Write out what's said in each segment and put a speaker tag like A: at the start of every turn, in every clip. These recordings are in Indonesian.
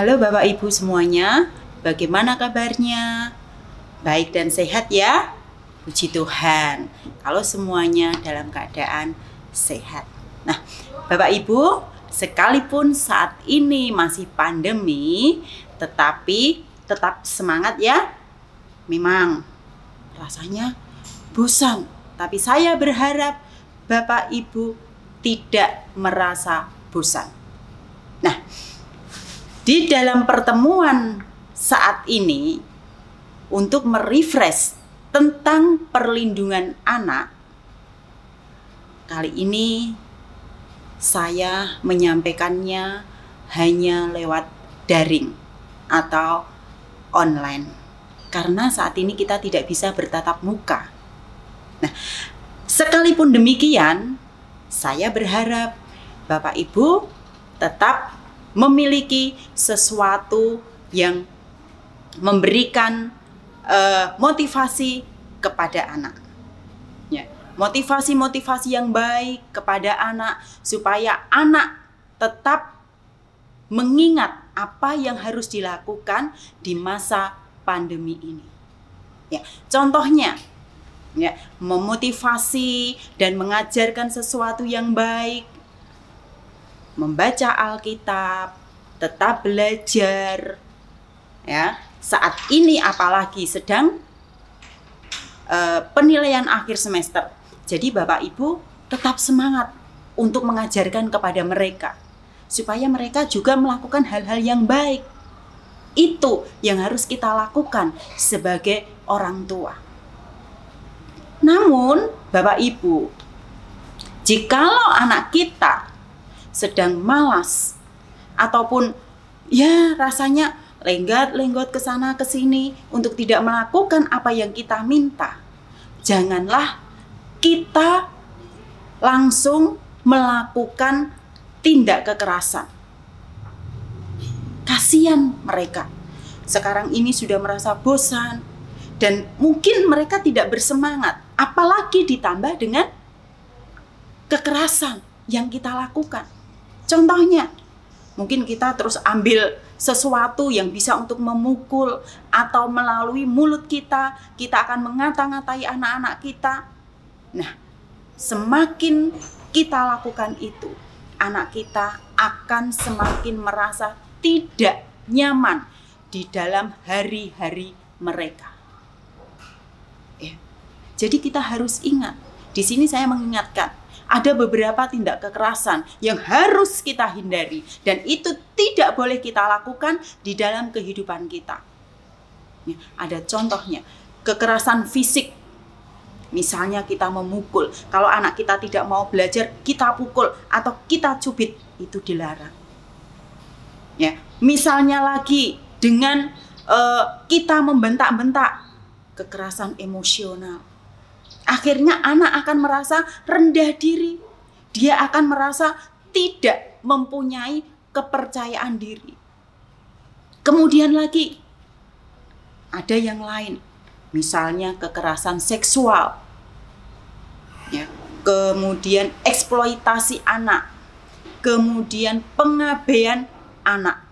A: Halo Bapak Ibu semuanya, bagaimana kabarnya? Baik dan sehat ya? Puji Tuhan, kalau semuanya dalam keadaan sehat. Nah, Bapak Ibu, sekalipun saat ini masih pandemi, tetapi tetap semangat ya. Memang rasanya bosan, tapi saya berharap Bapak Ibu tidak merasa bosan. Nah, di dalam pertemuan saat ini untuk merefresh tentang perlindungan anak kali ini saya menyampaikannya hanya lewat daring atau online karena saat ini kita tidak bisa bertatap muka. Nah, sekalipun demikian, saya berharap Bapak Ibu tetap memiliki sesuatu yang memberikan uh, motivasi kepada anak. Ya, motivasi-motivasi yang baik kepada anak supaya anak tetap mengingat apa yang harus dilakukan di masa pandemi ini. Ya, contohnya ya, memotivasi dan mengajarkan sesuatu yang baik membaca Alkitab, tetap belajar. Ya, saat ini apalagi sedang uh, penilaian akhir semester. Jadi Bapak Ibu tetap semangat untuk mengajarkan kepada mereka supaya mereka juga melakukan hal-hal yang baik. Itu yang harus kita lakukan sebagai orang tua. Namun, Bapak Ibu, jikalau anak kita sedang malas ataupun ya rasanya lenggat-lenggot ke sana ke sini untuk tidak melakukan apa yang kita minta. Janganlah kita langsung melakukan tindak kekerasan. Kasihan mereka. Sekarang ini sudah merasa bosan dan mungkin mereka tidak bersemangat, apalagi ditambah dengan kekerasan yang kita lakukan. Contohnya, mungkin kita terus ambil sesuatu yang bisa untuk memukul atau melalui mulut kita, kita akan mengata-ngatai anak-anak kita. Nah, semakin kita lakukan itu, anak kita akan semakin merasa tidak nyaman di dalam hari-hari mereka. Ya. Jadi kita harus ingat, di sini saya mengingatkan, ada beberapa tindak kekerasan yang harus kita hindari dan itu tidak boleh kita lakukan di dalam kehidupan kita. Ya, ada contohnya, kekerasan fisik. Misalnya kita memukul, kalau anak kita tidak mau belajar, kita pukul atau kita cubit, itu dilarang. Ya, misalnya lagi dengan uh, kita membentak-bentak, kekerasan emosional akhirnya anak akan merasa rendah diri. Dia akan merasa tidak mempunyai kepercayaan diri. Kemudian lagi ada yang lain, misalnya kekerasan seksual. Ya, kemudian eksploitasi anak, kemudian pengabaian anak.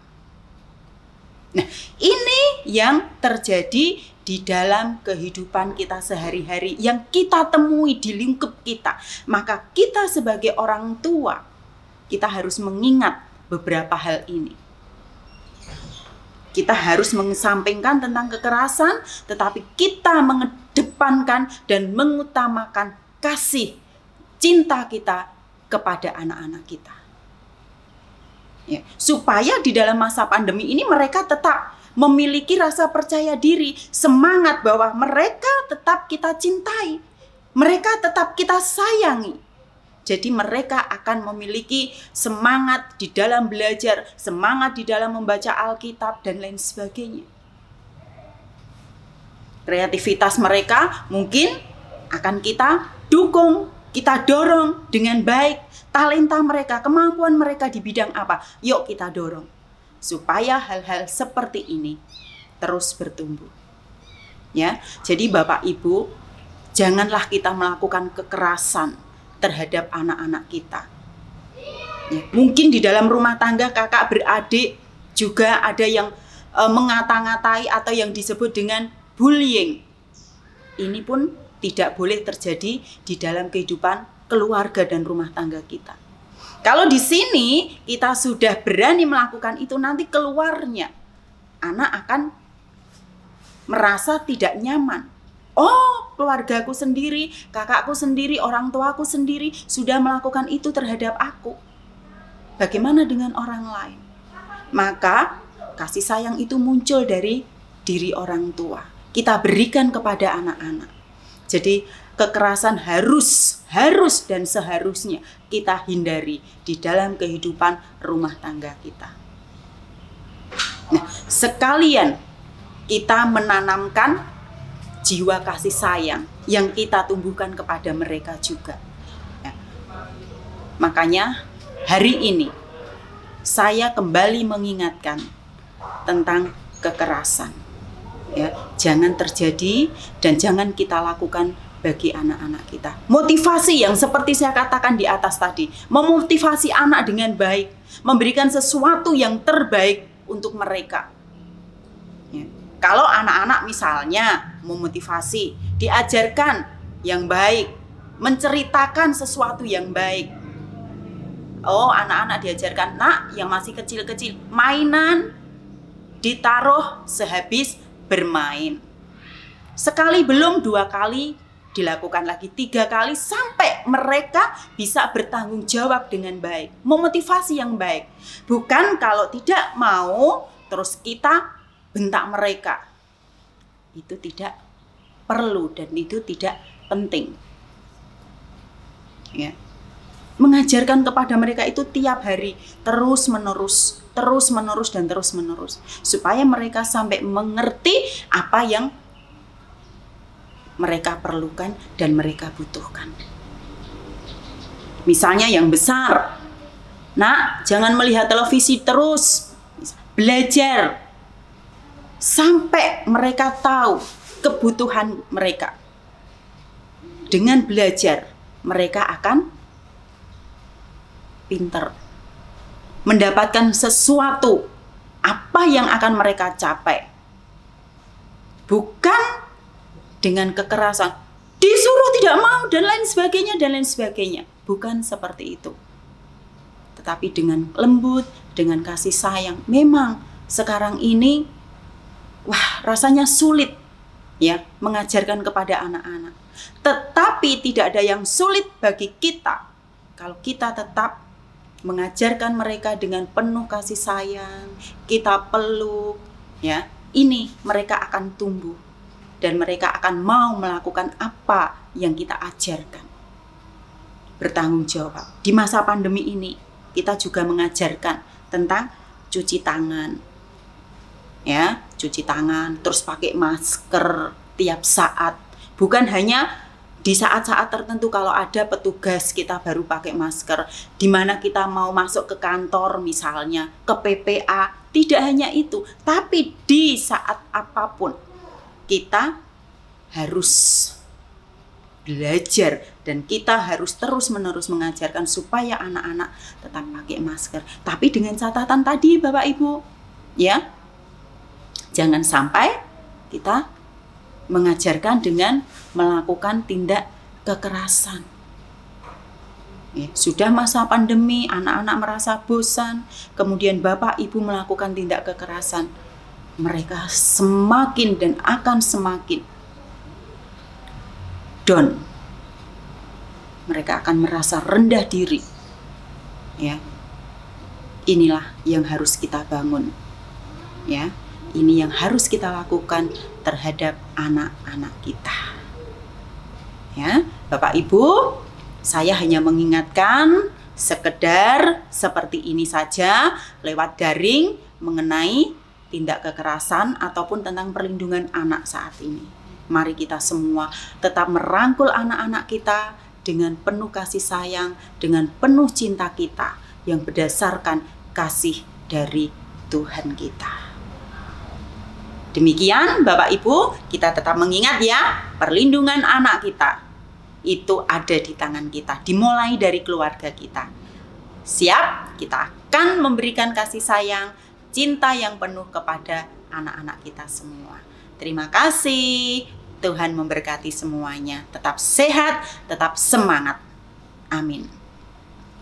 A: Nah, ini yang terjadi di dalam kehidupan kita sehari-hari yang kita temui di lingkup kita. Maka kita sebagai orang tua, kita harus mengingat beberapa hal ini. Kita harus mengesampingkan tentang kekerasan, tetapi kita mengedepankan dan mengutamakan kasih cinta kita kepada anak-anak kita. Ya, supaya di dalam masa pandemi ini mereka tetap memiliki rasa percaya diri, semangat bahwa mereka tetap kita cintai, mereka tetap kita sayangi. Jadi mereka akan memiliki semangat di dalam belajar, semangat di dalam membaca Alkitab dan lain sebagainya. Kreativitas mereka mungkin akan kita dukung, kita dorong dengan baik. Talenta mereka, kemampuan mereka di bidang apa? Yuk kita dorong supaya hal-hal seperti ini terus bertumbuh. Ya, jadi Bapak Ibu, janganlah kita melakukan kekerasan terhadap anak-anak kita. Ya, mungkin di dalam rumah tangga kakak beradik Juga ada yang e, mengata-ngatai atau yang disebut dengan bullying. Ini pun tidak boleh terjadi di dalam kehidupan keluarga dan rumah tangga kita. Kalau di sini kita sudah berani melakukan itu nanti keluarnya anak akan merasa tidak nyaman. Oh, keluargaku sendiri, kakakku sendiri, orang tuaku sendiri sudah melakukan itu terhadap aku. Bagaimana dengan orang lain? Maka kasih sayang itu muncul dari diri orang tua. Kita berikan kepada anak-anak. Jadi kekerasan harus, harus dan seharusnya kita hindari di dalam kehidupan rumah tangga kita. Nah, sekalian kita menanamkan jiwa kasih sayang yang kita tumbuhkan kepada mereka juga. Ya. Makanya hari ini saya kembali mengingatkan tentang kekerasan. Ya, jangan terjadi dan jangan kita lakukan bagi anak-anak kita. Motivasi yang seperti saya katakan di atas tadi, memotivasi anak dengan baik, memberikan sesuatu yang terbaik untuk mereka. Ya. Kalau anak-anak misalnya memotivasi, diajarkan yang baik, menceritakan sesuatu yang baik. Oh, anak-anak diajarkan, nak yang masih kecil-kecil, mainan ditaruh sehabis bermain. Sekali belum dua kali dilakukan lagi tiga kali sampai mereka bisa bertanggung jawab dengan baik, memotivasi yang baik. Bukan kalau tidak mau terus kita bentak mereka. Itu tidak perlu dan itu tidak penting. Ya. Mengajarkan kepada mereka itu tiap hari terus menerus, terus menerus dan terus menerus supaya mereka sampai mengerti apa yang mereka perlukan dan mereka butuhkan. Misalnya yang besar, nak jangan melihat televisi terus, belajar sampai mereka tahu kebutuhan mereka. Dengan belajar, mereka akan pinter, mendapatkan sesuatu apa yang akan mereka capai. Bukan dengan kekerasan, disuruh tidak mau dan lain sebagainya dan lain sebagainya. Bukan seperti itu. Tetapi dengan lembut, dengan kasih sayang. Memang sekarang ini wah, rasanya sulit ya mengajarkan kepada anak-anak. Tetapi tidak ada yang sulit bagi kita kalau kita tetap mengajarkan mereka dengan penuh kasih sayang, kita peluk, ya. Ini mereka akan tumbuh dan mereka akan mau melakukan apa yang kita ajarkan. Bertanggung jawab. Di masa pandemi ini, kita juga mengajarkan tentang cuci tangan. Ya, cuci tangan, terus pakai masker tiap saat. Bukan hanya di saat-saat tertentu kalau ada petugas kita baru pakai masker di mana kita mau masuk ke kantor misalnya ke PPA tidak hanya itu tapi di saat apa pun kita harus belajar dan kita harus terus-menerus mengajarkan supaya anak-anak tetap pakai masker. Tapi dengan catatan tadi Bapak Ibu, ya. Jangan sampai kita mengajarkan dengan melakukan tindak kekerasan. Ya, sudah masa pandemi, anak-anak merasa bosan, kemudian bapak ibu melakukan tindak kekerasan mereka semakin dan akan semakin down. Mereka akan merasa rendah diri. Ya. Inilah yang harus kita bangun. Ya. Ini yang harus kita lakukan terhadap anak-anak kita. Ya, Bapak Ibu, saya hanya mengingatkan sekedar seperti ini saja lewat daring mengenai tindak kekerasan ataupun tentang perlindungan anak saat ini. Mari kita semua tetap merangkul anak-anak kita dengan penuh kasih sayang, dengan penuh cinta kita yang berdasarkan kasih dari Tuhan kita. Demikian Bapak Ibu, kita tetap mengingat ya, perlindungan anak kita itu ada di tangan kita, dimulai dari keluarga kita. Siap, kita akan memberikan kasih sayang, cinta yang penuh kepada anak-anak kita semua. Terima kasih. Tuhan memberkati semuanya. Tetap sehat, tetap semangat. Amin.